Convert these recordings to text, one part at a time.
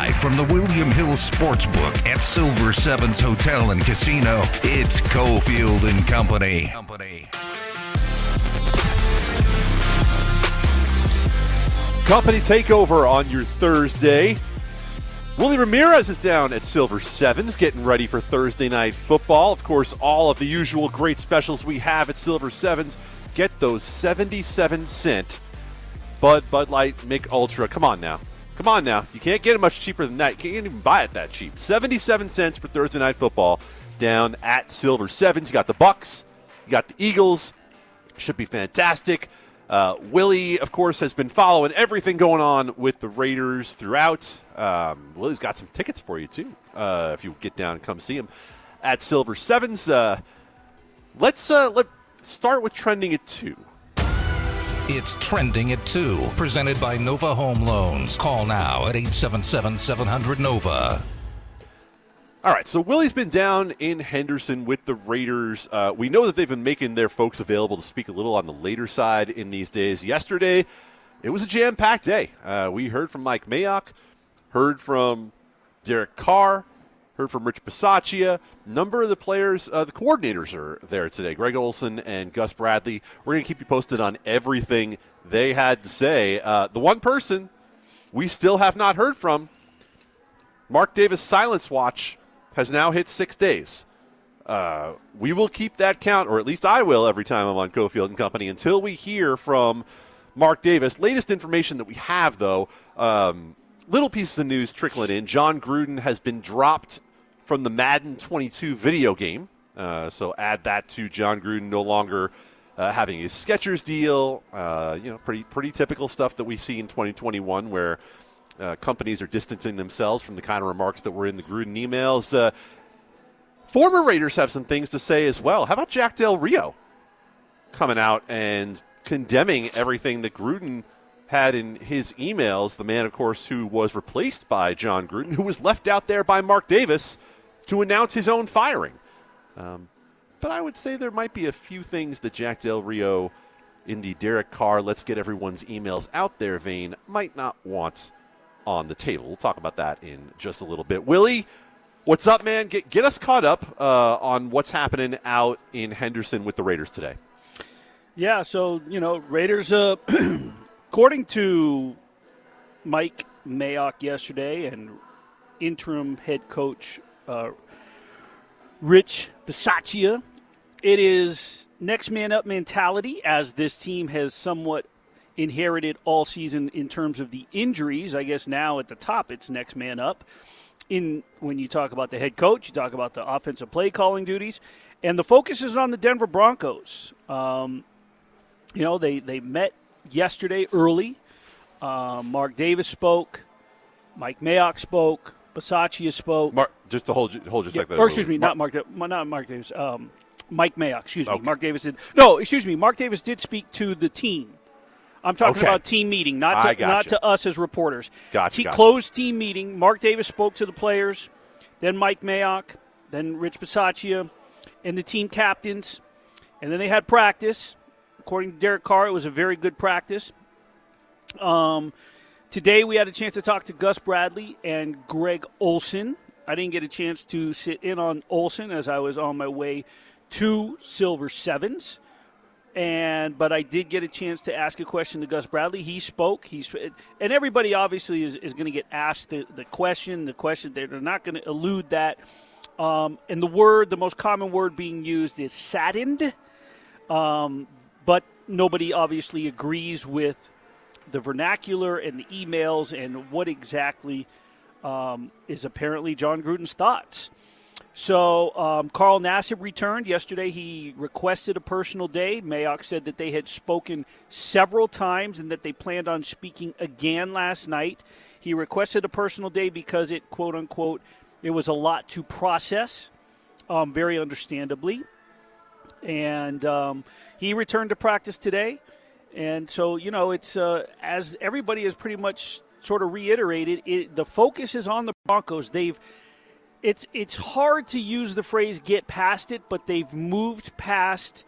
Live from the William Hill Sportsbook at Silver Sevens Hotel and Casino, it's Cofield and Company. Company. Company takeover on your Thursday. Willie Ramirez is down at Silver Sevens, getting ready for Thursday night football. Of course, all of the usual great specials we have at Silver Sevens. Get those 77 cent Bud, Bud Light, Mich Ultra. Come on now. Come on now. You can't get it much cheaper than that. You can't even buy it that cheap. 77 cents for Thursday night football down at Silver Sevens. You got the Bucks, you got the Eagles. Should be fantastic. Uh, Willie, of course, has been following everything going on with the Raiders throughout. Um, Willie's got some tickets for you, too, uh, if you get down and come see him at Silver Sevens. Uh, let's uh, let start with trending at two. It's trending at 2, presented by Nova Home Loans. Call now at 877 700 Nova. All right, so Willie's been down in Henderson with the Raiders. Uh, we know that they've been making their folks available to speak a little on the later side in these days. Yesterday, it was a jam packed day. Uh, we heard from Mike Mayock, heard from Derek Carr, heard from Rich Bisaccia. Number of the players, uh, the coordinators are there today Greg Olson and Gus Bradley. We're going to keep you posted on everything they had to say. Uh, the one person we still have not heard from, Mark Davis Silence Watch has now hit six days. Uh, we will keep that count, or at least I will, every time I'm on Cofield and Company until we hear from Mark Davis. Latest information that we have, though, um, little pieces of news trickling in. Jon Gruden has been dropped from the Madden 22 video game. Uh, so add that to Jon Gruden no longer uh, having his Skechers deal. Uh, you know, pretty pretty typical stuff that we see in 2021, where uh, companies are distancing themselves from the kind of remarks that were in the Gruden emails. Uh, former Raiders have some things to say as well. How about Jack Del Rio coming out and condemning everything that Gruden had in his emails? The man, of course, who was replaced by Jon Gruden, who was left out there by Mark Davis to announce his own firing. Um, but I would say there might be a few things that Jack Del Rio in the Derek Carr, let's get everyone's emails out there vein, might not want on the table. We'll talk about that in just a little bit. Willie, what's up, man? Get, get us caught up uh, on what's happening out in Henderson with the Raiders today. Yeah, so, you know, Raiders, uh, according to Mike Mayock yesterday and interim head coach uh, Rich Bisaccia, it is next man up mentality as this team has somewhat inherited all season in terms of the injuries. I guess now at the top, it's next man up. In when you talk about the head coach, you talk about the offensive play calling duties, and the focus is on the Denver Broncos. Um, you know, they they met yesterday early. Uh, Mark Davis spoke. Mike Mayock spoke. Bisaccia spoke. Mark, just to hold you, hold a yeah, second. Or excuse me, not Mark, not Mark Davis. Um, Mike Mayock. Excuse me. Mark Davis did. No, excuse me. Mark Davis did speak to the team. I'm talking Okay. about team meeting, not to, gotcha. not to us as reporters. Gotcha, Te- gotcha. Closed team meeting. Mark Davis spoke to the players, then Mike Mayock, then Rich Bisaccia, and the team captains, and then they had practice. According to Derek Carr, it was a very good practice. Um, today we had a chance to talk to Gus Bradley and Greg Olson. I didn't get a chance to sit in on Olson as I was on my way to Silver Sevens and but I did get a chance to ask a question to Gus Bradley. He spoke. He's and everybody obviously is, is going to get asked the, the question. The question they're not going to elude that. Um, and the word, the most common word being used is saddened. Um, but nobody obviously agrees with the vernacular and the emails and what exactly um, is apparently Jon Gruden's thoughts. So um, Carl Nassib returned yesterday. He requested a personal day. Mayock said that they had spoken several times and that they planned on speaking again last night. He requested a personal day because it, quote unquote, it was a lot to process, um, very understandably. And um, he returned to practice today. And so, you know, it's uh, as everybody has pretty much sort of reiterated, it, the focus is on the Broncos. They've it's it's hard to use the phrase get past it, but they've moved past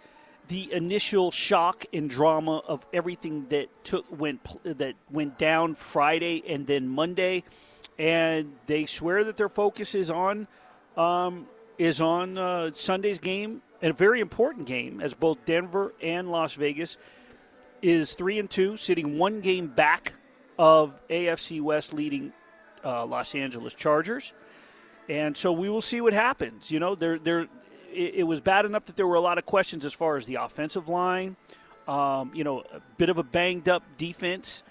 the initial shock and drama of everything that took went that went down Friday and then Monday. and they swear that their focus is on um, is on uh, Sunday's game, a very important game, as both Denver and Las Vegas is three and two, sitting one game back of AFC West leading uh, Los Angeles Chargers, and so we will see what happens. You know, there there it, it was bad enough that there were a lot of questions as far as the offensive line. Um, you know, a bit of a banged up defense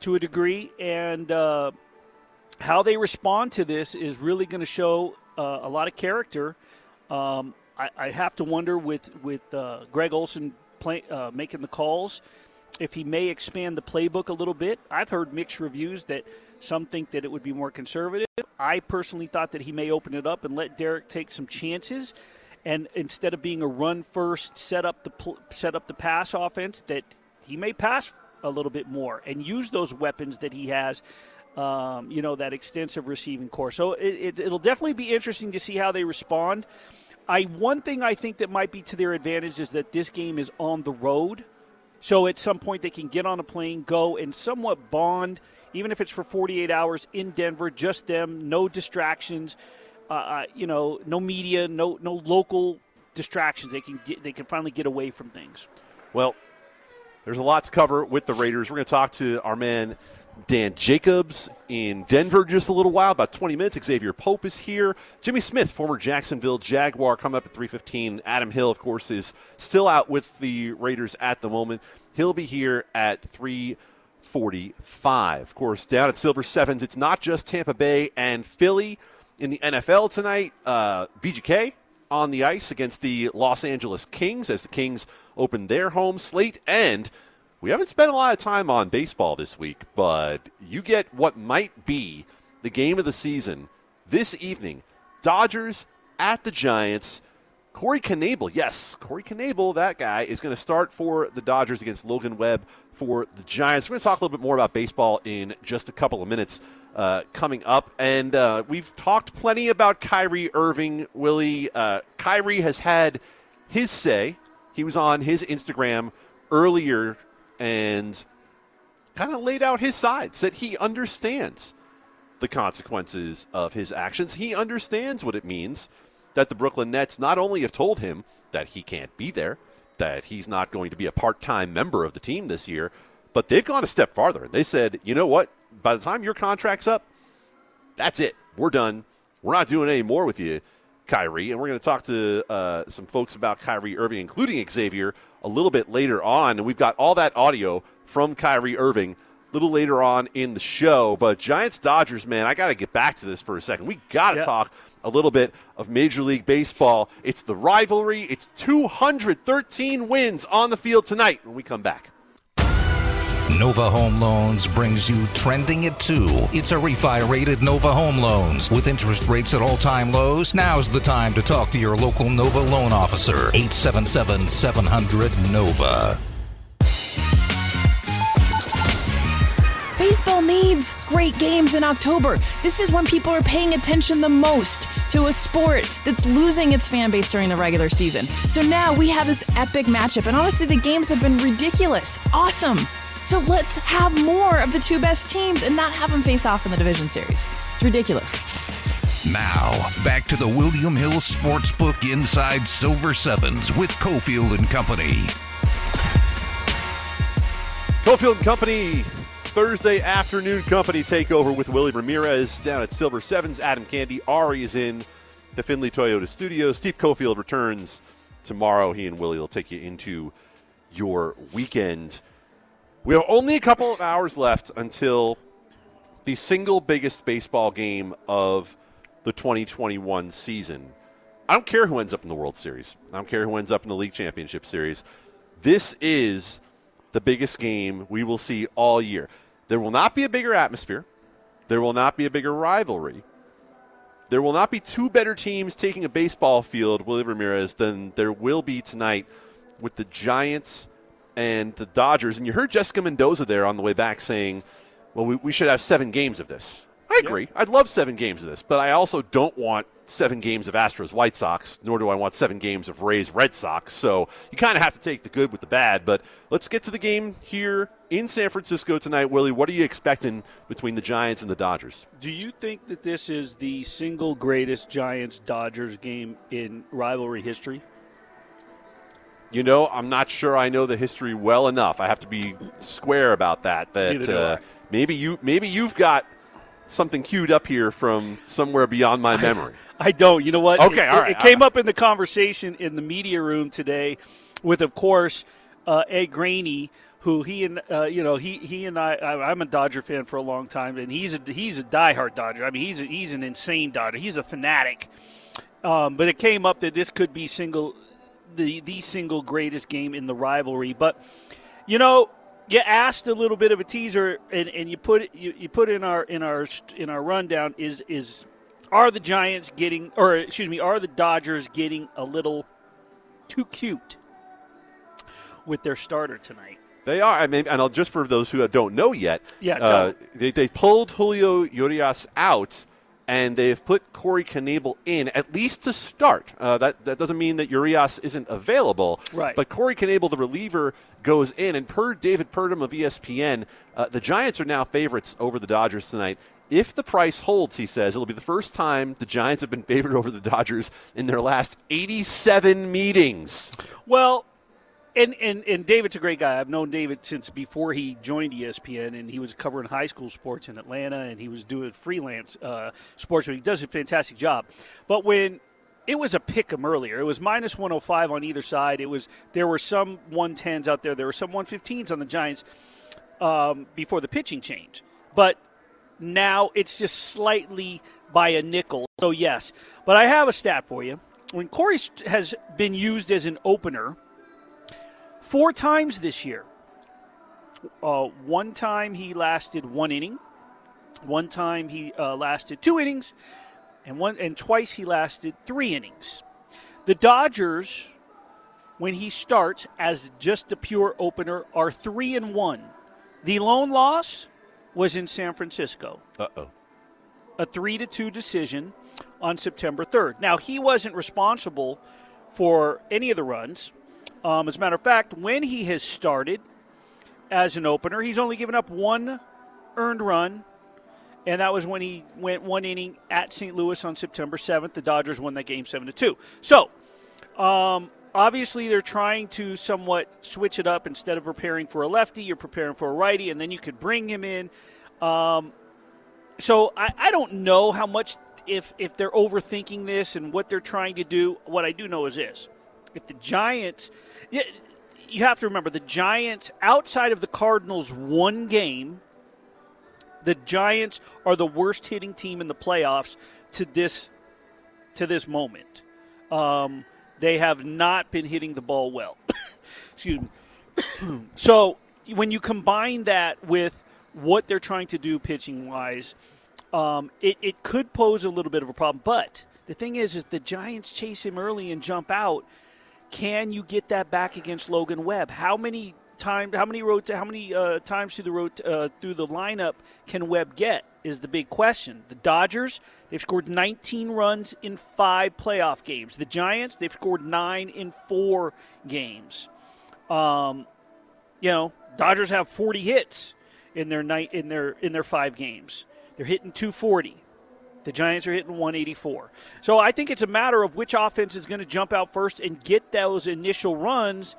to a degree, and uh, how they respond to this is really going to show uh, a lot of character. Um, I, I, have to wonder with with uh, Greg Olson play, uh, making the calls if he may expand the playbook a little bit. I've heard mixed reviews that some think that it would be more conservative. I personally thought that he may open it up and let Derek take some chances and instead of being a run first, set up the set up the pass offense, that he may pass a little bit more and use those weapons that he has. Um, you know that extensive receiving corps. So it, it, will definitely be interesting to see how they respond. I one thing I think that might be to their advantage is that this game is on the road. So at some point they can get on a plane, go and somewhat bond, even if it's for 48 hours in Denver, just them, no distractions uh, uh, you know, no media, no no local distractions. They can get, they can finally get away from things. Well, there's a lot to cover with the Raiders. We're going to talk to our man Dan Jacobs in Denver just a little while, about 20 minutes. Xavier Pope is here. Jimmy Smith, former Jacksonville Jaguar, coming up at 3:15. Adam Hill, of course, is still out with the Raiders at the moment. He'll be here at 3:45. Of course, down at Silver Sevens, it's not just Tampa Bay and Philly in the NFL tonight. Uh, VGK on the ice against the Los Angeles Kings as the Kings open their home slate. And we haven't spent a lot of time on baseball this week, but you get what might be the game of the season this evening. Dodgers at the Giants. Corey Knebel, yes, Corey Knebel, that guy, is going to start for the Dodgers against Logan Webb for the Giants. We're going to talk a little bit more about baseball in just a couple of minutes uh, coming up. And uh, we've talked plenty about Kyrie Irving, Willie. Uh, Kyrie has had his say. He was on his Instagram earlier and kind of laid out his side, said he understands the consequences of his actions. He understands what it means that the Brooklyn Nets not only have told him that he can't be there, that he's not going to be a part time member of the team this year, but they've gone a step farther. They said, you know what? By the time your contract's up, that's it. We're done. We're not doing any more with you, Kyrie. And we're going to talk to uh, some folks about Kyrie Irving, including Xavier, a little bit later on. And we've got all that audio from Kyrie Irving a little later on in the show. But Giants Dodgers, man, I got to get back to this for a second. We got to yep. talk a little bit of Major League Baseball. It's the rivalry. It's 213 wins on the field tonight when we come back. Nova Home Loans brings you Trending at 2. It's a refi rated Nova Home Loans. With interest rates at all time lows, now's the time to talk to your local Nova loan officer. 877 700 Nova. Baseball needs great games in October. This is when people are paying attention the most to a sport that's losing its fan base during the regular season. So now we have this epic matchup, and honestly, the games have been ridiculous. Awesome. So let's have more of the two best teams and not have them face off in the division series. It's ridiculous. Now, back to the William Hill Sportsbook Inside Silver Sevens with Cofield and Company. Cofield and Company Thursday afternoon company takeover with Willie Ramirez down at Silver Sevens. Adam Candee, Ari is in the Findlay Toyota Studios. Steve Cofield returns tomorrow. He and Willie will take you into your weekend. We have only a couple of hours left until the single biggest baseball game of the 2021 season. I don't care who ends up in the World Series. I don't care who ends up in the League Championship Series. This is the biggest game we will see all year. There will not be a bigger atmosphere. There will not be a bigger rivalry. There will not be two better teams taking a baseball field, Willie Ramirez, than there will be tonight with the Giants and the Dodgers. And you heard Jessica Mendoza there on the way back saying, well, we, we should have seven games of this. I agree. I'd love seven games of this, but I also don't want seven games of Astros White Sox, nor do I want seven games of Rays Red Sox. So you kind of have to take the good with the bad. But let's get to the game here in San Francisco tonight. Willie, what are you expecting between the Giants and the Dodgers? Do you think that this is the single greatest Giants Dodgers game in rivalry history? You know, I'm not sure I know the history well enough. I have to be square about that. That uh, maybe you maybe you've got something queued up here from somewhere beyond my memory. I, I don't. You know what? Okay, it, all right. It, it came up in the conversation in the media room today, with of course uh, Ed Graney, who he and uh, you know he he and I, I am a Dodger fan for a long time, and he's a he's a diehard Dodger. I mean he's a, he's an insane Dodger. He's a fanatic. Um, but it came up that this could be single the the single greatest game in the rivalry. But you know, you asked a little bit of a teaser, and, and you put you, you put in our in our in our rundown is is are the Giants getting or excuse me are the Dodgers getting a little too cute with their starter tonight? They are. I mean, and I'll, just for those who don't know yet, yeah, uh, they, they pulled Julio Urias out and they've put Corey Knebel in at least to start. Uh, that that doesn't mean that Urias isn't available, right? But Corey Knebel, the reliever, goes in, and per David Purdum of ESPN, uh, the Giants are now favorites over the Dodgers tonight. If the price holds, he says, it'll be the first time the Giants have been favored over the Dodgers in their last 87 meetings. Well, and, and and David's a great guy. I've known David since before he joined ESPN, and he was covering high school sports in Atlanta, and he was doing freelance uh, sports. He does a fantastic job. But when it was a pick 'em earlier, it was minus 105 on either side. It was there were some 110s out there. There were some 115s on the Giants um, before the pitching change, but now it's just slightly by a nickel. So yes, but I have a stat for you. When Corey has been used as an opener four times this year. Uh, one time he lasted one inning. One time he uh, lasted two innings, and one and twice he lasted three innings. The Dodgers, when he starts as just a pure opener, are three and one. The lone loss was in San Francisco. Uh oh. A three to two decision on September third. Now he wasn't responsible for any of the runs. Um, as a matter of fact, when he has started as an opener, he's only given up one earned run, and that was when he went one inning at St. Louis on September 7th. The Dodgers won that game 7 to 2. So, um, obviously, they're trying to somewhat switch it up. Instead of preparing for a lefty, you're preparing for a righty, and then you could bring him in. Um, so, I, I don't know how much if if they're overthinking this and what they're trying to do. What I do know is this if the Giants, you have to remember the Giants outside of the Cardinals one game, the Giants are the worst hitting team in the playoffs to this to this moment. Um, they have not been hitting the ball well. Excuse me. so when you combine that with what they're trying to do pitching wise, um, it, it could pose a little bit of a problem. But the thing is, is the Giants chase him early and jump out can you get that back against Logan Webb? How many times? How many road? How many uh, times through the road uh, through the lineup can Webb get? Is the big question. The Dodgers they've scored 19 runs in five playoff games. The Giants they've scored nine in four games. Um, you know, Dodgers have 40 hits in their night in their in their five games. They're hitting 240. The Giants are hitting 184. So I think it's a matter of which offense is going to jump out first and get those initial runs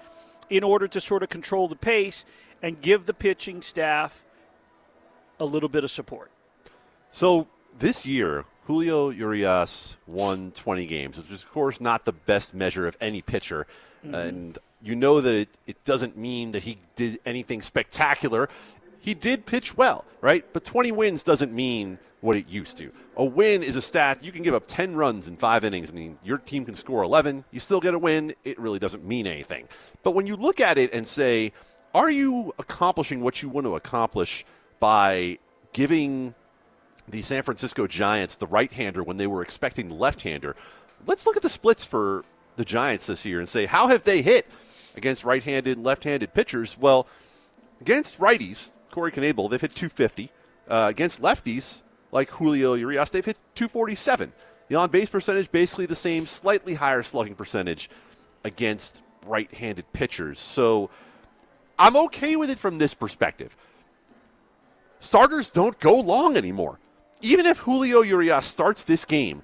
in order to sort of control the pace and give the pitching staff a little bit of support. So this year, Julio Urias won 20 games, which is, of course, not the best measure of any pitcher. Mm-hmm. And you know that it, it doesn't mean that he did anything spectacular. He did pitch well, right? But 20 wins doesn't mean what it used to. A win is a stat. You can give up 10 runs in five innings and your team can score 11. You still get a win. It really doesn't mean anything. But when you look at it and say, are you accomplishing what you want to accomplish by giving the San Francisco Giants the right hander when they were expecting the left hander? Let's look at the splits for the Giants this year and say, how have they hit against right handed and left handed pitchers? Well, against righties, Corey Knebel, they've hit 250. Uh, against lefties, like Julio Urias, they've hit 247. The on base percentage basically the same, slightly higher slugging percentage against right handed pitchers. So I'm okay with it from this perspective. Starters don't go long anymore. Even if Julio Urias starts this game,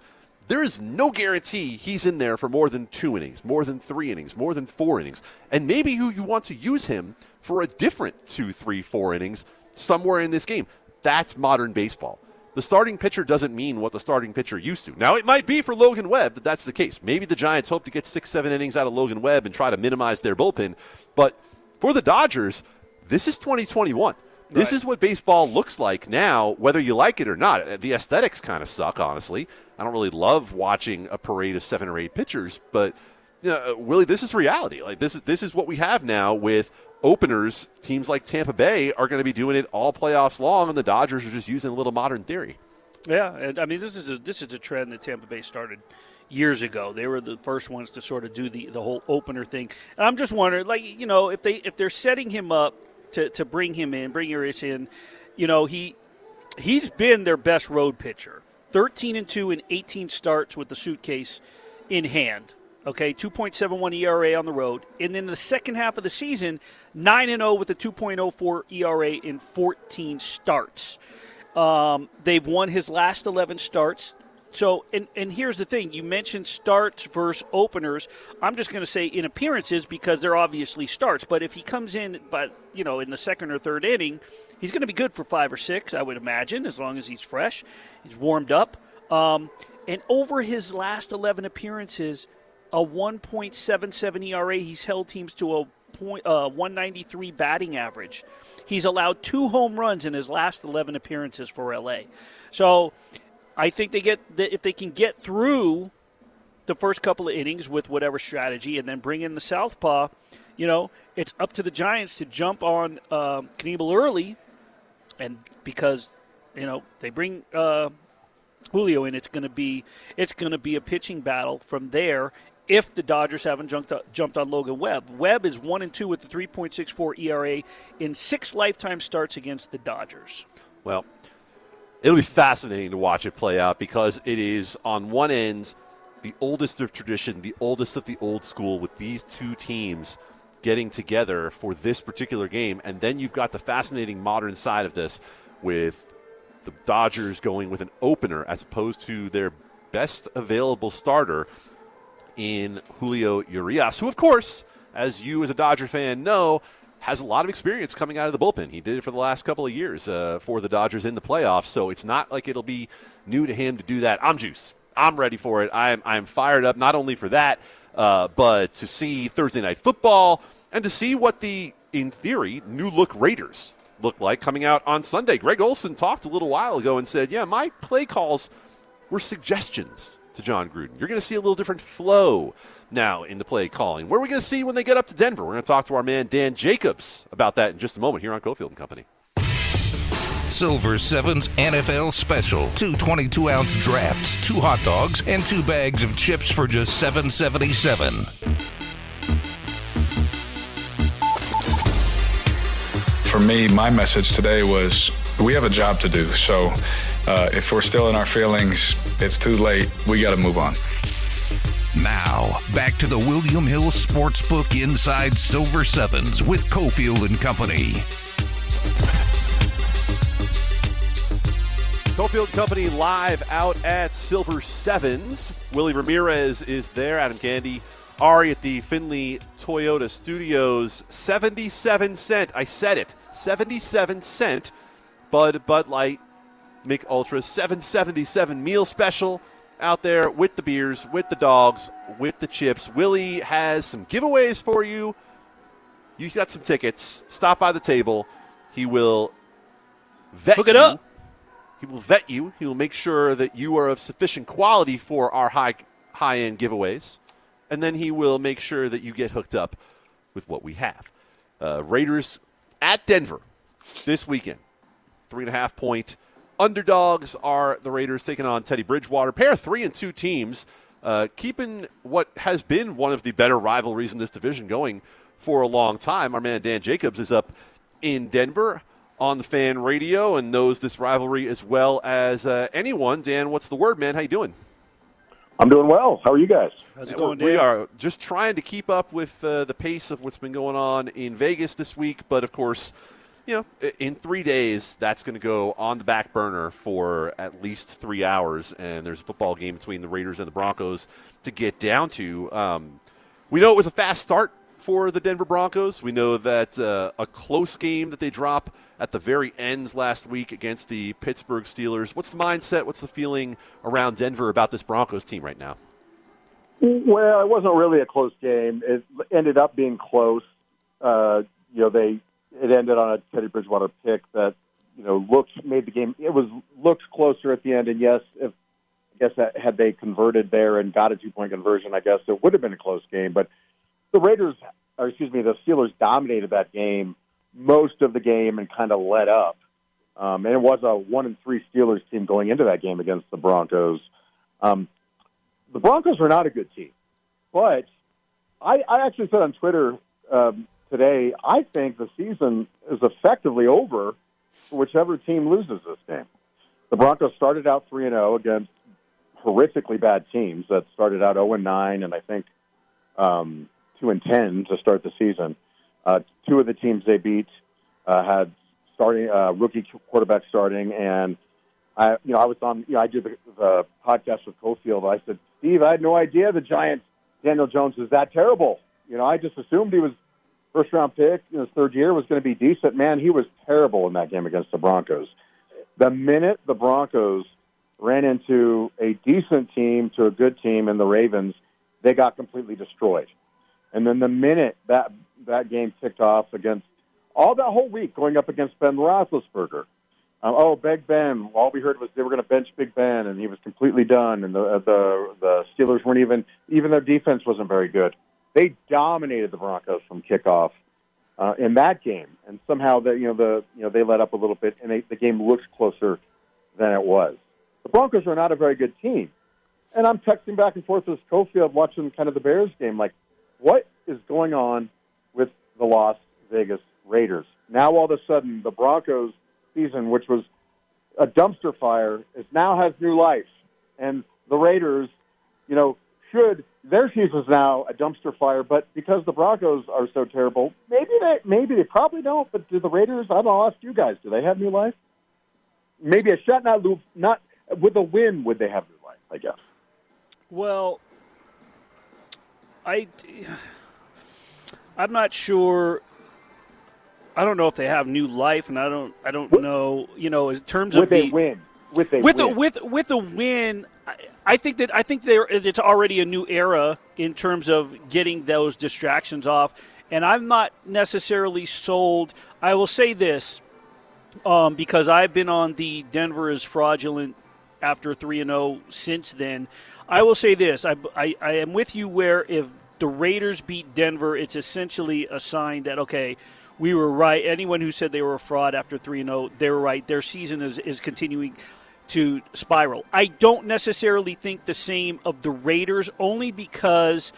there is no guarantee he's in there for more than two innings, more than three innings, more than four innings. And maybe you, you want to use him for a different two, three, four innings somewhere in this game. That's modern baseball. The starting pitcher doesn't mean what the starting pitcher used to. Now, it might be for Logan Webb that that's the case. Maybe the Giants hope to get six, seven innings out of Logan Webb and try to minimize their bullpen. But for the Dodgers, this is 2021. This right. is what baseball looks like now, whether you like it or not. Uh, the aesthetics kind of suck, honestly. I don't really love watching a parade of seven or eight pitchers, but you know, uh, Willie, this is reality. Like this is this is what we have now with openers. Teams like Tampa Bay are going to be doing it all playoffs long, and the Dodgers are just using a little modern theory. Yeah, and I mean this is a this is a trend that Tampa Bay started years ago. They were the first ones to sort of do the, the whole opener thing. And I'm just wondering, like, you know, if they if they're setting him up to, to bring him in, bring Urias in. You know, he he's been their best road pitcher. 13 and 2 in 18 starts with the suitcase in hand. Okay, 2.71 ERA on the road. And then the second half of the season, 9 and 0 with a 2.04 ERA in 14 starts. Um, they've won his last 11 starts. So, and, and here's the thing you mentioned starts versus openers. I'm just going to say in appearances because they're obviously starts. But if he comes in, but you know, in the second or third inning, he's going to be good for five or six, I would imagine, as long as he's fresh, he's warmed up. Um, and over his last 11 appearances, a 1.77 ERA, he's held teams to a point, uh, 193 batting average. He's allowed two home runs in his last 11 appearances for LA. So I think they get that if they can get through the first couple of innings with whatever strategy, and then bring in the southpaw. You know, it's up to the Giants to jump on uh, Knebel early, and because you know they bring uh, Julio in, it's going to be it's going to be a pitching battle from there. If the Dodgers haven't jumped jumped on Logan Webb, Webb is one and two with the 3.64 ERA in six lifetime starts against the Dodgers. Well, it'll be fascinating to watch it play out because it is on one end the oldest of tradition, the oldest of the old school with these two teams getting together for this particular game. And then you've got the fascinating modern side of this with the Dodgers going with an opener as opposed to their best available starter in Julio Urias, who, of course, as you as a Dodger fan know, has a lot of experience coming out of the bullpen. He did it for the last couple of years uh, for the Dodgers in the playoffs, so it's not like it'll be new to him to do that. I'm juice. I'm ready for it. I'm I'm fired up not only for that, uh, but to see Thursday night football and to see what the in theory new look Raiders look like coming out on Sunday. Greg Olson talked a little while ago and said, "Yeah, my play calls were suggestions to Jon Gruden. You're going to see a little different flow." now in the play calling. What are we going to see when they get up to Denver? We're going to talk to our man Dan Jacobs about that in just a moment here on Cofield and Company. Silver Sevens NFL special. Two 22 ounce drafts, two hot dogs, and two bags of chips for just seven seventy seven. For me, my message today was we have a job to do. So uh, if we're still in our feelings, it's too late. We got to move on. Now, back to the William Hill Sportsbook Inside Silver Sevens with Cofield and Company. Cofield Company live out at Silver Sevens. Willie Ramirez is there. Adam Candee, Ari at the Findlay Toyota Studios. 77 cent. I said it. 77 cent. Bud Bud Light Mich Ultra 777 meal special out there with the beers, with the dogs, with the chips. Willie has some giveaways for you. You got some tickets. Stop by the table. He will vet Hook it you. up. He will vet you. He will make sure that you are of sufficient quality for our high high end giveaways, and then he will make sure that you get hooked up with what we have. Uh, Raiders at Denver this weekend. Three and a half point Underdogs are the Raiders taking on Teddy Bridgewater. Pair of three and two teams, uh, keeping what has been one of the better rivalries in this division going for a long time. Our man Dan Jacobs is up in Denver. on the fan radio and knows this rivalry as well as uh, anyone. Dan, what's the word, man? How you doing? I'm doing well. How are you guys? How's it going, we are just trying to keep up with uh, the pace of what's been going on in Vegas this week, but of course, you know, in three days, that's going to go on the back burner for at least three hours, and there's a football game between the Raiders and the Broncos to get down to. Um, we know it was a fast start for the Denver Broncos. We know that uh, a close game that they drop at the very ends last week against the Pittsburgh Steelers. What's the mindset? What's the feeling around Denver about this Broncos team right now? Well, it wasn't really a close game. It ended up being close. Uh, you know, they it ended on a Teddy Bridgewater pick that you know looked made the game. It was looked closer at the end, and yes, if I guess that had they converted there and got a two point conversion, I guess it would have been a close game. But the Raiders, or excuse me, the Steelers dominated that game most of the game and kind of let up. Um, and it was a one and three Steelers team going into that game against the Broncos. Um, the Broncos are not a good team, but I, I actually said on Twitter um, today I think the season is effectively over for whichever team loses this game. The Broncos started out three and zero against horrifically bad teams that started out zero and nine, and I think um, two and ten to start the season. Uh, two of the teams they beat uh, had starting uh, rookie quarterback starting, and I, you know, I was on, you know, I did the, the podcast with Cofield. I said, Steve, I had no idea the Giants, Daniel Jones was that terrible. You know, I just assumed he was first round pick in his third year was going to be decent. Man, he was terrible in that game against the Broncos. The minute the Broncos ran into a decent team to a good team in the Ravens, they got completely destroyed. And then the minute that that game kicked off against all that whole week going up against Ben Roethlisberger, um, oh, Big Ben. All we heard was they were going to bench Big Ben, and he was completely done. And the the the Steelers weren't even even their defense wasn't very good. They dominated the Broncos from kickoff uh, in that game, and somehow the you know the you know they let up a little bit, and they, the game looks closer than it was. The Broncos are not a very good team, and I'm texting back and forth with Cofield watching kind of the Bears game, like, what is going on with the Las Vegas Raiders? Now all of a sudden the Broncos season, which was a dumpster fire, is now has new life, and the Raiders, you know, should their season's now a dumpster fire. But because the Broncos are so terrible, maybe they maybe they probably don't. But do the Raiders? I don't know. I'll ask you guys. Do they have new life? Maybe a shot, not lo- not with a win. Would they have new life? I guess. Well, I, I'm not sure. I don't know if they have new life, and I don't. I don't know. You know, in terms Would of they the win? Would they with win? a with with a win. I, I think that I think there it's already a new era in terms of getting those distractions off, and I'm not necessarily sold. I will say this um, because I've been on the Denver is fraudulent after three and zero since then. I will say this: I, I I am with you where if the Raiders beat Denver, it's essentially a sign that okay. We were right. Anyone who said they were a fraud after 3 0, they were right. Their season is, is continuing to spiral. I don't necessarily think the same of the Raiders, only because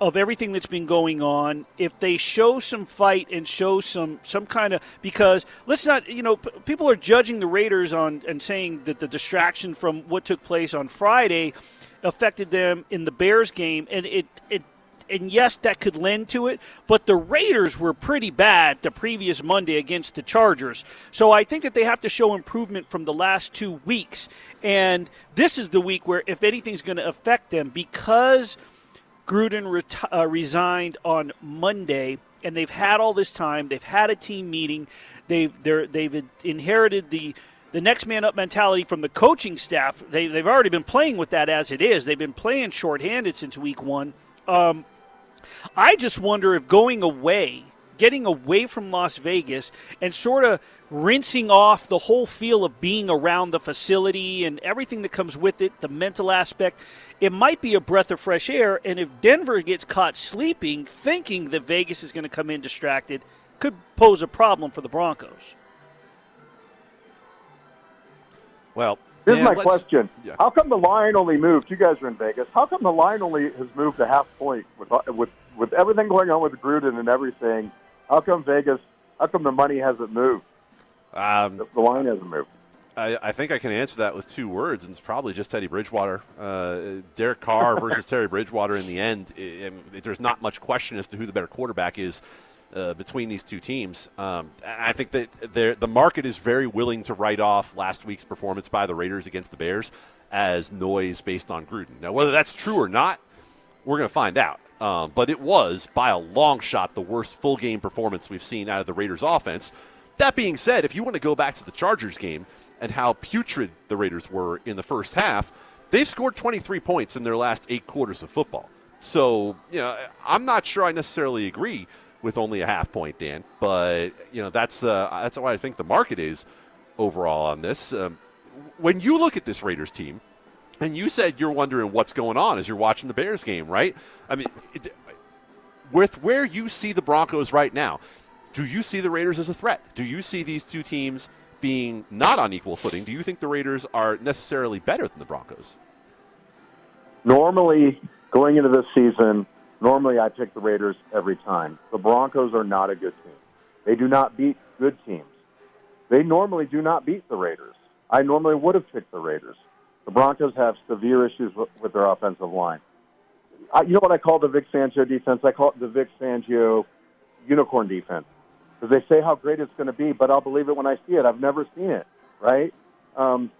of everything that's been going on. If they show some fight and show some some kind of because let's not you know p- people are judging the Raiders on and saying that the distraction from what took place on Friday affected them in the Bears game, and it it. And yes, that could lend to it, but the Raiders were pretty bad the previous Monday against the Chargers. So I think that they have to show improvement from the last two weeks. And this is the week where, if anything's going to affect them, because Gruden reti- uh, resigned on Monday, and they've had all this time. They've had a team meeting. They've they've inherited the the next man up mentality from the coaching staff. They, they've already been playing with that as it is. They've been playing shorthanded since week one. Um, I just wonder if going away, getting away from Las Vegas, and sort of rinsing off the whole feel of being around the facility and everything that comes with it, the mental aspect, it might be a breath of fresh air. And if Denver gets caught sleeping, thinking that Vegas is going to come in distracted, could pose a problem for the Broncos. Well, Here's Dan, my let's- question: Yeah. How come the line only moved? You guys are in Vegas. How come the line only has moved a half point with with with everything going on with Gruden and everything? How come Vegas? How come the money hasn't moved? Um, the, the line hasn't moved. I, I, think I can answer that with two words, and it's probably just Teddy Bridgewater. Uh, Derek Carr versus Terry Bridgewater in the end, it, it, there's not much question as to who the better quarterback is uh, between these two teams. Um, I think that the market is very willing to write off last week's performance by the Raiders against the Bears as noise based on Gruden. Now, whether that's true or not, we're going to find out. Um, but it was, by a long shot, the worst full game performance we've seen out of the Raiders offense. That being said, if you want to go back to the Chargers game and how putrid the Raiders were in the first half, they've scored 23 points in their last eight quarters of football. So, you know, I'm not sure I necessarily agree with only a half point, Dan, but you know that's uh, that's why I think the market is overall on this. Um, when you look at this Raiders team, and you said you're wondering what's going on as you're watching the Bears game, right? I mean, it, with where you see the Broncos right now, do you see the Raiders as a threat? Do you see these two teams being not on equal footing? Do you think the Raiders are necessarily better than the Broncos? Normally, going into this season, normally I pick the Raiders every time. The Broncos are not a good team. They do not beat good teams. They normally do not beat the Raiders. I normally would have picked the Raiders. The Broncos have severe issues with, their offensive line. I, you know what I call the Vic Fangio defense? I call it the Vic Fangio unicorn defense because they say how great it's going to be, but I'll believe it when I see it. I've never seen it, right? Um,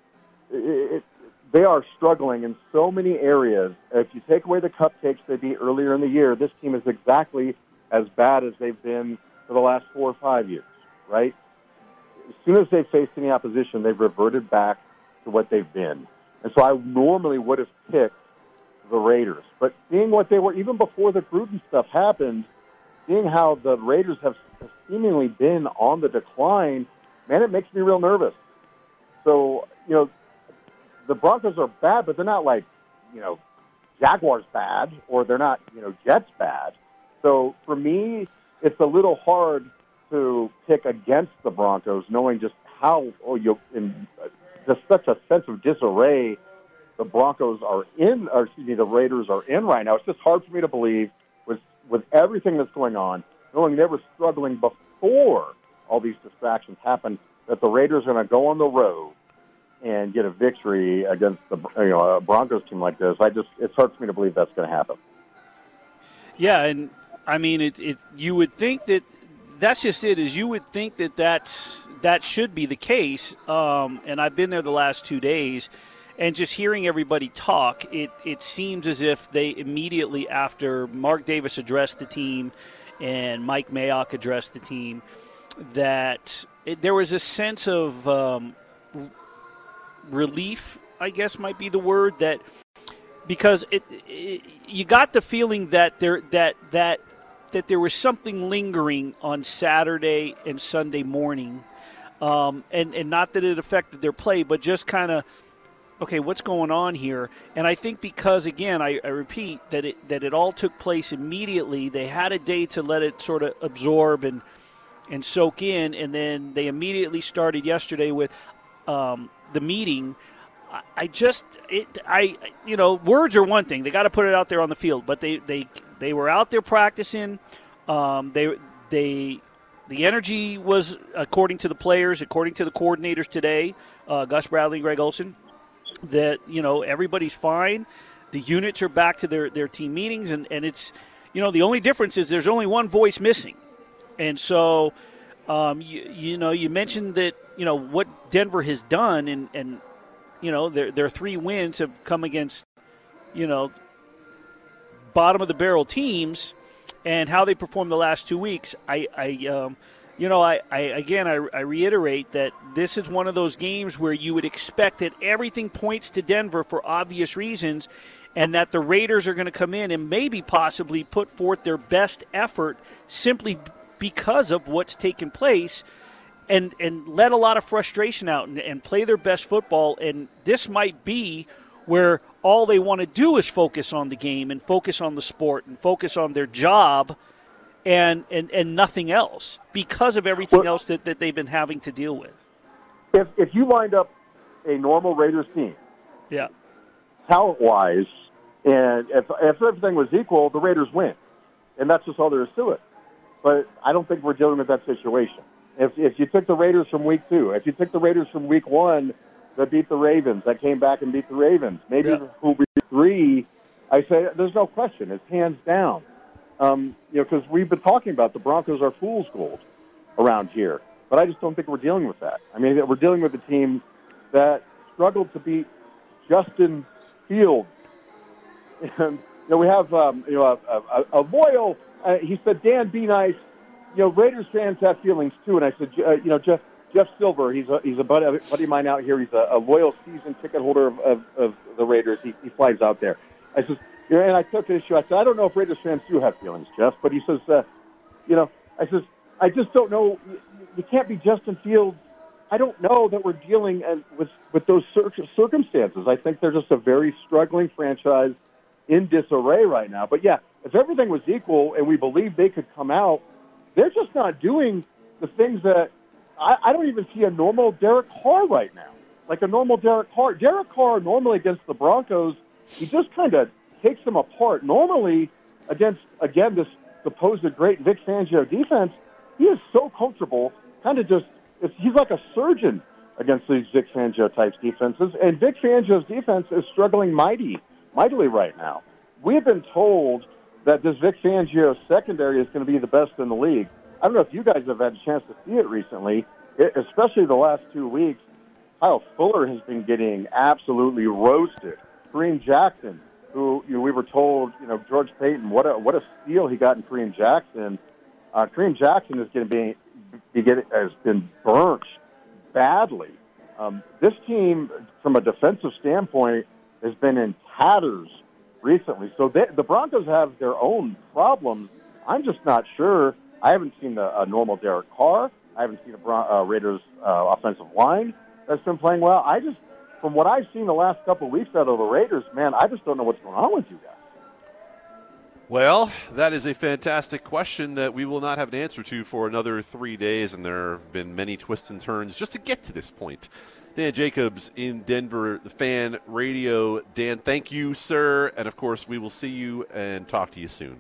it, they are struggling in so many areas. If you take away the cupcakes they beat earlier in the year, this team is exactly as bad as they've been for the last four or five years, right? As soon as they faced any opposition, they've reverted back to what they've been. And so I normally would have picked the Raiders. But seeing what they were, even before the Gruden stuff happened, seeing how the Raiders have seemingly been on the decline, man, it makes me real nervous. So, you know, the Broncos are bad, but they're not like, you know, Jaguars bad or they're not, you know, Jets bad. So for me, it's a little hard to pick against the Broncos, knowing just how oh, you in uh, just such a sense of disarray the Broncos are in, or excuse me, the Raiders are in right now. It's just hard for me to believe with with everything that's going on, knowing they were struggling before all these distractions happened, that the Raiders are going to go on the road and get a victory against the you know a Broncos team like this. I just hard for me to believe that's going to happen. Yeah, and I mean it, it. You would think that that's just it. Is you would think that that's that should be the case. Um, and I've been there the last two days, and just hearing everybody talk, it it seems as if they immediately after Mark Davis addressed the team and Mike Mayock addressed the team that it, there was a sense of um, relief, I guess might be the word that because it, it, you got the feeling that there that that that there was something lingering on Saturday and Sunday morning, um, and and not that it affected their play, but just kind of okay, what's going on here? And I think because again, I, I, repeat that it that it all took place immediately. They had a day to let it sort of absorb and and soak in, and then they immediately started yesterday with um, the meeting. I just it I you know words are one thing. They got to put it out there on the field but they they they were out there practicing. Um, they they the energy was according to the players according to the coordinators today uh, Gus Bradley and Greg Olson that you know everybody's fine. The units are back to their their team meetings and and it's you know the only difference is there's only one voice missing. And so um, you, you know you mentioned that you know what Denver has done, and and you know their their three wins have come against you know bottom of the barrel teams, and how they performed the last two weeks. I I um, you know I, I again I, I reiterate that this is one of those games where you would expect that everything points to Denver for obvious reasons. And that the Raiders are going to come in and maybe possibly put forth their best effort simply because of what's taken place and and let a lot of frustration out and, and play their best football. And this might be where all they want to do is focus on the game and focus on the sport and focus on their job and and, and nothing else because of everything well, else that, that they've been having to deal with. If if you wind up a normal Raiders team, yeah, talent wise, and if if everything was equal, the Raiders win, and that's just all there is to it. But I don't think we're dealing with that situation. If if you took the Raiders from week two, if you took the Raiders from week one, that beat the Ravens, that came back and beat the Ravens, maybe Yeah. three, I say there's no question, it's hands down. Um, you know, because we've been talking about the Broncos are fool's gold around here, but I just don't think we're dealing with that. I mean, we're dealing with a team that struggled to beat Justin Fields and you know, we have um, you know a, a, a loyal. Uh, he said, "Dan, be nice." You know, Raiders fans have feelings too. And I said, uh, you know, Jeff Jeff Silver, he's a he's a buddy, buddy of mine out here. He's a, a loyal season ticket holder of, of, of the Raiders. He, he flies out there. I said, you know, and I took issue. I said, I don't know if Raiders fans do have feelings, Jeff, but he says, uh, you know, I says, I just don't know. You, you can't be Justin Fields. I don't know that we're dealing uh, with with those circumstances. I think they're just a very struggling franchise in disarray right now. But yeah, if everything was equal and we believe they could come out, they're just not doing the things that I, I don't even see a normal Derek Carr right now. Like a normal Derek Carr. Derek Carr normally against the Broncos, he just kind of takes them apart. Normally against again this supposed great Vic Fangio defense, he is so comfortable, kind of just he's like a surgeon against these Vic Fangio types defenses. And Vic Fangio's defense is struggling mighty mightily right now. We have been told that this Vic Fangio secondary is going to be the best in the league. I don't know if you guys have had a chance to see it recently, it, especially the last two weeks. Kyle Fuller has been getting absolutely roasted. Kareem Jackson, who you know, we were told, you know, George Paton, what a what a steal he got in Kareem Jackson. Uh, Kareem Jackson is going to be, be getting, has been burnt badly. Um, this team, from a defensive standpoint, has been in tatters recently. So they, the Broncos have their own problems. I'm just not sure. I haven't seen a, a normal Derek Carr. I haven't seen a Bron- uh, Raiders uh, offensive line that's been playing well. I just, from what I've seen the last couple of weeks out of the Raiders, man, I just don't know what's going on with you guys. Well, that is a fantastic question that we will not have an answer to for another three days, and there have been many twists and turns just to get to this point. Dan Jacobs in Denver, the fan radio. Dan, thank you, sir. And of course, we will see you and talk to you soon.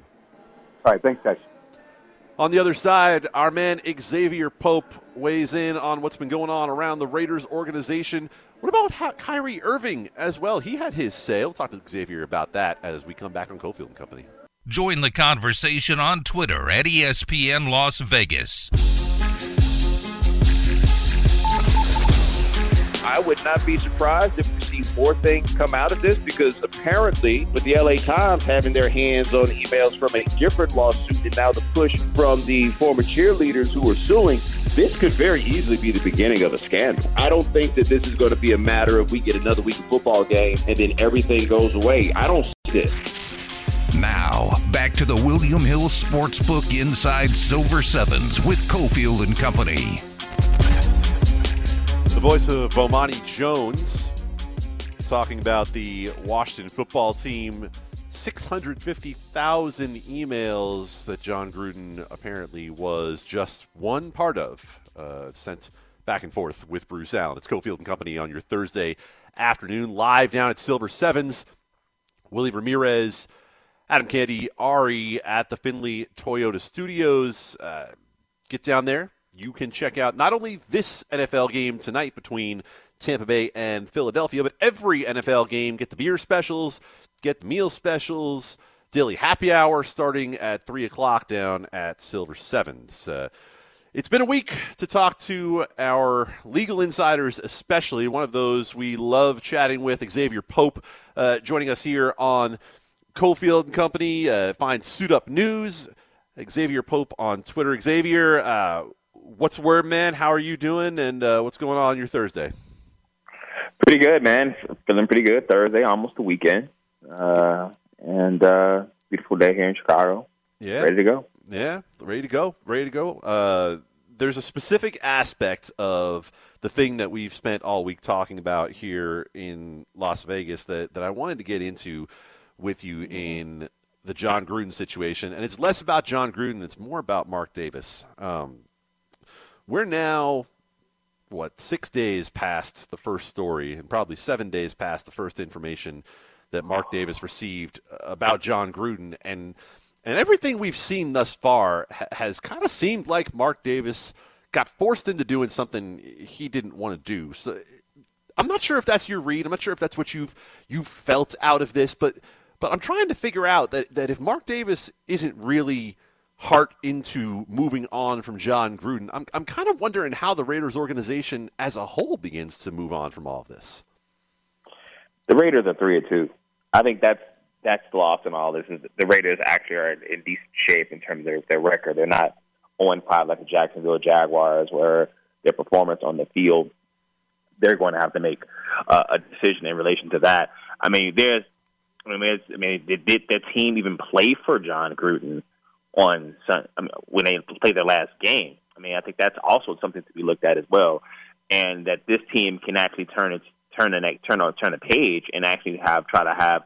All right, thanks, guys. On the other side, our man Xavier Pope weighs in on what's been going on around the Raiders organization. What about Kyrie Irving as well? He had his say. We'll talk to Xavier about that as we come back on Cofield and Company. Join the conversation on Twitter at ESPN Las Vegas. I would not be surprised if we see more things come out of this because apparently, with the LA Times having their hands on emails from a different lawsuit and now the push from the former cheerleaders who are suing, this could very easily be the beginning of a scandal. I don't think that this is going to be a matter of we get another week of football game and then everything goes away. I don't see this. Now, back to the William Hill Sportsbook Inside Silver Sevens with Cofield and Company. Voice of Bomani Jones talking about the Washington football team. 650,000 emails that Jon Gruden apparently was just one part of, uh, sent back and forth with Bruce Allen. It's Cofield and Company on your Thursday afternoon, live down at Silver Sevens. Willie Ramirez, Adam Candee, Ari at the Findlay Toyota Studios. Uh, get down there. You can check out not only this NFL game tonight between Tampa Bay and Philadelphia, but every NFL game. Get the beer specials, get the meal specials, daily happy hour starting at 3 o'clock down at Silver Sevens. Uh, it's been a week to talk to our legal insiders, especially one of those we love chatting with, Xavier Pope, uh, joining us here on Cofield and Company. Uh, find Suit Up News, Xavier Pope on Twitter. Xavier, uh, what's word, man? How are you doing, and uh, what's going on your Thursday? Pretty good, man. Feeling pretty good. Thursday, almost the weekend, uh, and uh, beautiful day here in Chicago. Yeah, Ready to go. Yeah, ready to go. Ready to go. Uh, there's a specific aspect of the thing that we've spent all week talking about here in Las Vegas that, that I wanted to get into with you in the Jon Gruden situation. And it's less about Jon Gruden, it's more about Mark Davis. Um, we're now, what, six days past the first story, and probably seven days past the first information that Mark Davis received about Jon Gruden. And and everything we've seen thus far ha- has kind of seemed like Mark Davis got forced into doing something he didn't want to do. So I'm not sure if that's your read. I'm not sure if that's what you've you felt out of this, but but I'm trying to figure out that that if Mark Davis isn't really heart into moving on from Jon Gruden, I'm I'm kind of wondering how the Raiders organization as a whole begins to move on from all of this. The Raiders are three or two. I think that's that's lost in all this. Is the Raiders actually are in decent shape in terms of their, their record. They're not on five like the Jacksonville Jaguars, where their performance on the field, they're going to have to make uh, a decision in relation to that. I mean, there's, I mean, I mean, did, did the team even play for John Gruden on Sun, I mean, when they play their last game? I mean, I think that's also something to be looked at as well, and that this team can actually turn its turn the turn on turn a page and actually have try to have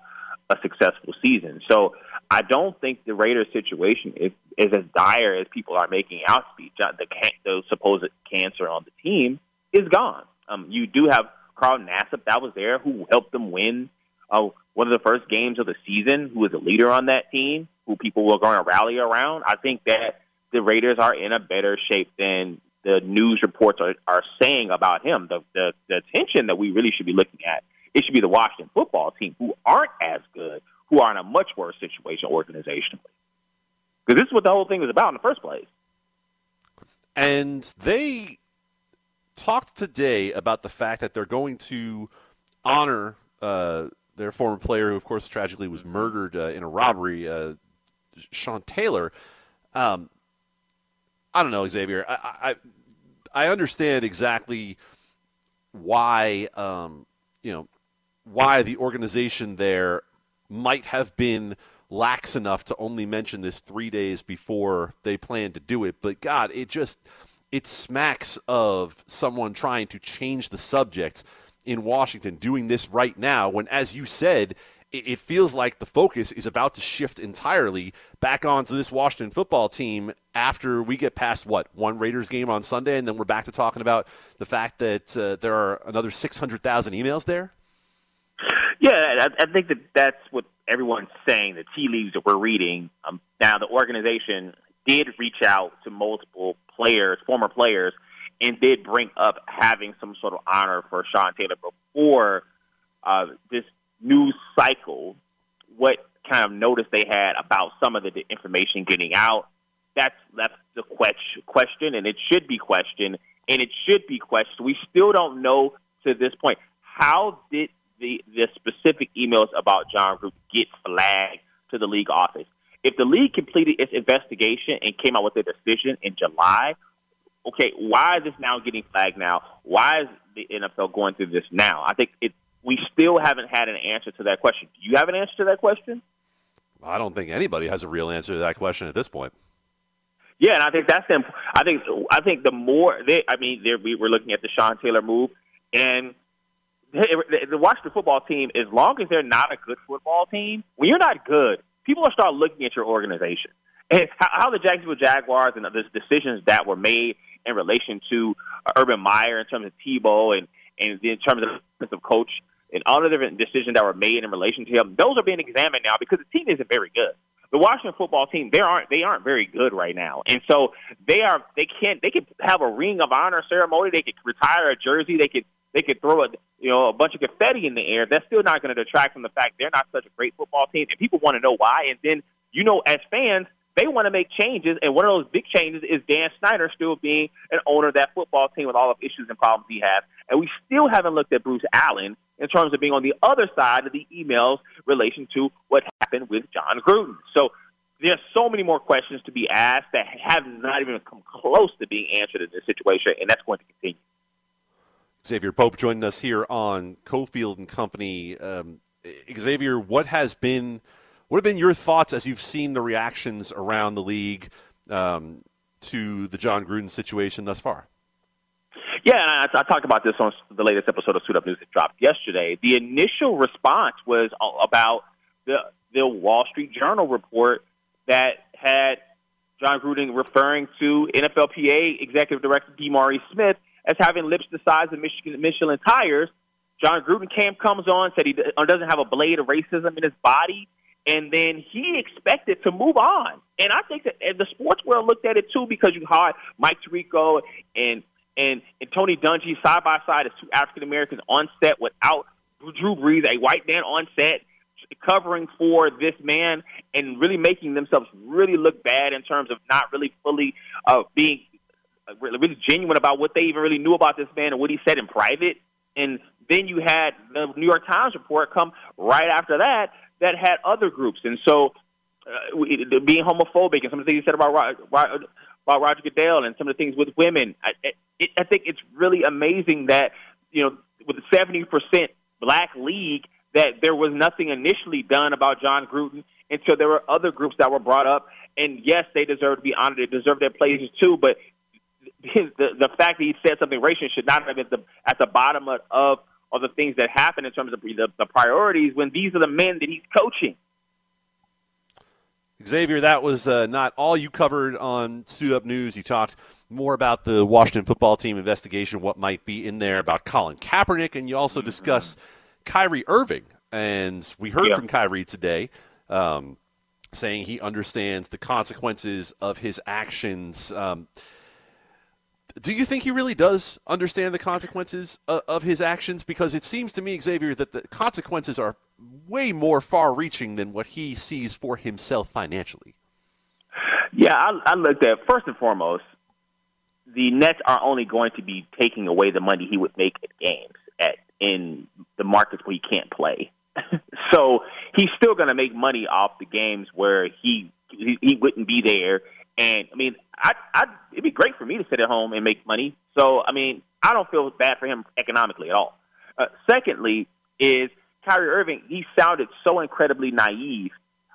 a successful season. So I don't think the Raiders situation is, is as dire as people are making out to be. The, the supposed cancer on the team is gone. Um, you do have Carl Nassib that was there who helped them win uh, one of the first games of the season, who is a leader on that team, who people were going to rally around. I think that the Raiders are in a better shape than the news reports are, are saying about him. The, the the attention that we really should be looking at it should be the Washington football team who aren't as good, who are in a much worse situation organizationally. Because this is what the whole thing was about in the first place. And they talked today about the fact that they're going to honor uh, their former player, who, of course, tragically was murdered uh, in a robbery, uh, Sean Taylor. Um, I don't know, Xavier. I, I, I understand exactly why um, you know why the organization there might have been lax enough to only mention this three days before they planned to do it. But God, it just it smacks of someone trying to change the subject in Washington, doing this right now when, as you said, it feels like the focus is about to shift entirely back onto this Washington football team after we get past what one Raiders game on Sunday, and then we're back to talking about the fact that uh, there are another six hundred thousand emails there. Yeah, I, think that that's what everyone's saying. The tea leaves that we're reading. Um, now, the organization did reach out to multiple players, former players, and did bring up having some sort of honor for Sean Taylor before uh, this news cycle. What kind of notice they had about some of the information getting out? That's that's the question, and it should be questioned, and it should be questioned. We still don't know to this point how did the, the specific emails about Jon Gruden get flagged to the league office. If the league completed its investigation and came out with a decision in July, okay, why is this now getting flagged now? Why is the NFL going through this now? I think it, we still haven't had an answer to that question. Do you have an answer to that question? I don't think anybody has a real answer to that question at this point. Yeah, and I think that's the. I think I think the more they, I mean, we were looking at the Sean Taylor move, and the Washington football team, as long as they're not a good football team, when you're not good, people will start looking at your organization. And how, how the Jacksonville Jaguars and the decisions that were made in relation to Urban Meyer in terms of Tebow and, and in terms of defensive coach and all the different decisions that were made in relation to him, those are being examined now because the team isn't very good. The Washington football team, they aren't they aren't very good right now, and so they are they can't they could have a ring of honor ceremony, they could retire a jersey, they could they could throw a you know a bunch of confetti in the air. That's still not going to detract from the fact they're not such a great football team, and people want to know why. And then you know, as fans, they want to make changes, and one of those big changes is Dan Snyder still being an owner of that football team with all of issues and problems he has. And we still haven't looked at Bruce Allen in terms of being on the other side of the emails relation to what happened with Jon Gruden. So there's so many more questions to be asked that have not even come close to being answered in this situation, and that's going to continue. Xavier Pope joining us here on Cofield and Company. Um, Xavier, what has been what have been your thoughts as you've seen the reactions around the league um, to the Jon Gruden situation thus far? Yeah, and I, I, talked about this on the latest episode of Suit Up News that dropped yesterday. The initial response was about the the Wall Street Journal report that had Jon Gruden referring to NFLPA Executive Director DeMaurice Smith as having lips the size of Michigan Michelin tires. Jon Gruden camp comes on, said he doesn't have a blade of racism in his body, and then he expected to move on. And I think that the sports world looked at it too because you had Mike Tirico and and, and Tony Dungy side by side as two African Americans on set without Drew Brees, a white man on set covering for this man and really making themselves really look bad in terms of not really fully uh, being uh, really, really genuine about what they even really knew about this man and what he said in private. And then you had the New York Times report come right after that that had other groups. And so uh, being homophobic and some of the things he said about about Roger Goodell and some of the things with women. I, it, I think it's really amazing that you know with seventy percent black league that there was nothing initially done about Jon Gruden until there were other groups that were brought up. And yes, they deserve to be honored; they deserve their places too. But the the fact that he said something racist should not have been at the at the bottom of, of of the things that happen in terms of the, the priorities when these are the men that he's coaching. Xavier, that was uh, not all you covered on Suit Up News. You talked more about the Washington football team investigation, what might be in there about Colin Kaepernick, and you also mm-hmm. discussed Kyrie Irving. And we heard yeah. from Kyrie today um, saying he understands the consequences of his actions. Um, do you think he really does understand the consequences of, of his actions? Because it seems to me, Xavier, that the consequences are way more far reaching than what he sees for himself financially. Yeah, I, I looked at first and foremost, the Nets are only going to be taking away the money he would make at games at in the markets where he can't play. so he's still going to make money off the games where he, he he wouldn't be there. And I mean, I I it'd be great for me to sit at home and make money. So I mean, I don't feel bad for him economically at all. Uh, secondly, is Kyrie Irving, he sounded so incredibly naive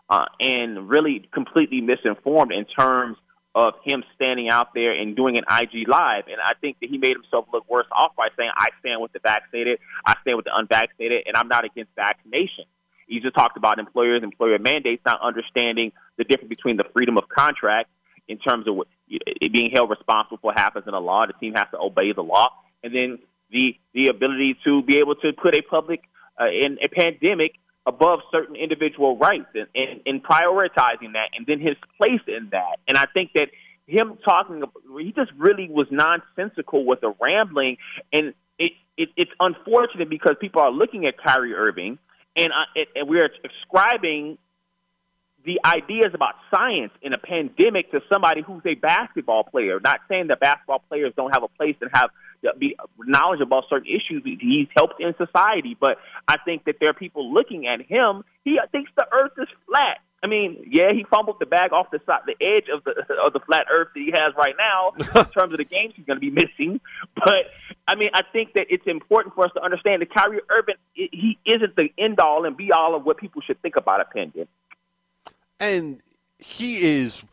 uh, and really completely misinformed in terms of him standing out there and doing an IG live. And I think that he made himself look worse off by saying, I stand with the vaccinated, I stand with the unvaccinated, and I'm not against vaccination. He just talked about employers, employer mandates, not understanding the difference between the freedom of contract in terms of being held responsible for what happens in the law. The team has to obey the law. And then the, the ability to be able to put a public uh, in a pandemic above certain individual rights and, and, and prioritizing that and then his place in that. And I think that him talking, he just really was nonsensical with the rambling. And it, it, it's unfortunate because people are looking at Kyrie Irving and, uh, and we're ascribing the ideas about science in a pandemic to somebody who's a basketball player. Not saying that basketball players don't have a place and have uh, be knowledgeable about certain issues. He's helped in society, but I think that there are people looking at him. He uh, thinks the Earth is flat. I mean, yeah, he fumbled the bag off the side, the edge of the of the flat Earth that he has right now in terms of the games he's going to be missing. But I mean, I think that it's important for us to understand that Kyrie Irving he isn't the end all and be all of what people should think about a pandemic and he is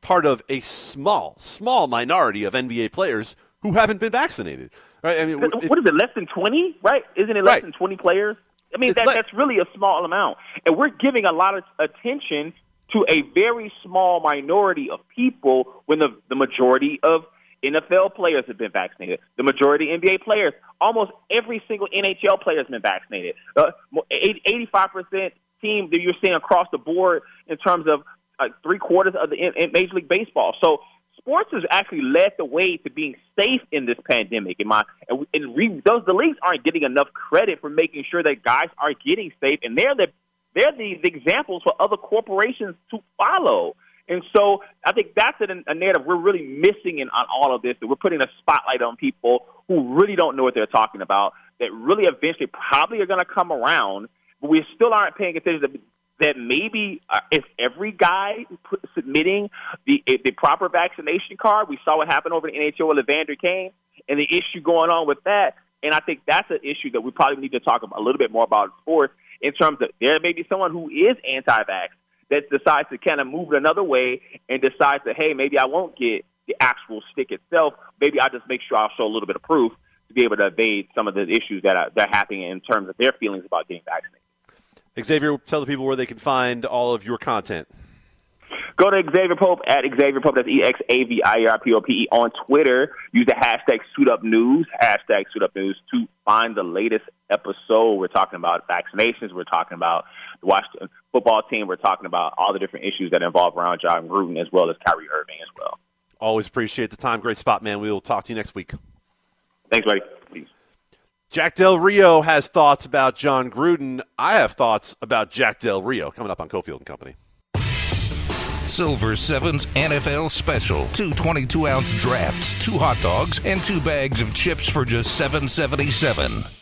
part of a small, small minority of NBA players who haven't been vaccinated. Right? I mean, if, what is it? Less than twenty, right? Isn't it less right. than twenty players? I mean, that, le- that's really a small amount, and we're giving a lot of attention to a very small minority of people when the, the majority of NFL players have been vaccinated. The majority NBA players, almost every single NHL player has been vaccinated. Uh, 85% that you're seeing across the board in terms of like three quarters of the in, in Major League Baseball. So sports has actually led the way to being safe in this pandemic. In my and, and re, those the leagues aren't getting enough credit for making sure that guys are getting safe, and they're the they're the, the examples for other corporations to follow. And so I think that's a, a narrative we're really missing in on all of this. That we're putting a spotlight on people who really don't know what they're talking about. That really eventually probably are going to come around but we still aren't paying attention to that maybe uh, if every guy submitting the the proper vaccination card, we saw what happened over the NHL with Evander Kane and the issue going on with that. And I think that's an issue that we probably need to talk a little bit more about in sports in terms of there may be someone who is anti-vax that decides to kind of move it another way and decides that hey, maybe I won't get the actual stick itself. Maybe I'll just make sure I'll show a little bit of proof to be able to evade some of the issues that are, that are happening in terms of their feelings about getting vaccinated. Xavier, tell the people where they can find all of your content. Go to Xavier Pope at Xavier Pope. That's E X A V I R P O P E on Twitter. Use the hashtag Suit Up News, hashtag Suit Up News to find the latest episode. We're talking about vaccinations. We're talking about the Washington football team. We're talking about all the different issues that involve around Jon Gruden as well as Kyrie Irving as well. Always appreciate the time. Great spot, man. We will talk to you next week. Thanks, buddy. Jack Del Rio has thoughts about Jon Gruden. I have thoughts about Jack Del Rio coming up on Cofield and Company. Silver Sevens NFL Special. Two 22 ounce drafts, two hot dogs, and two bags of chips for just $7.77.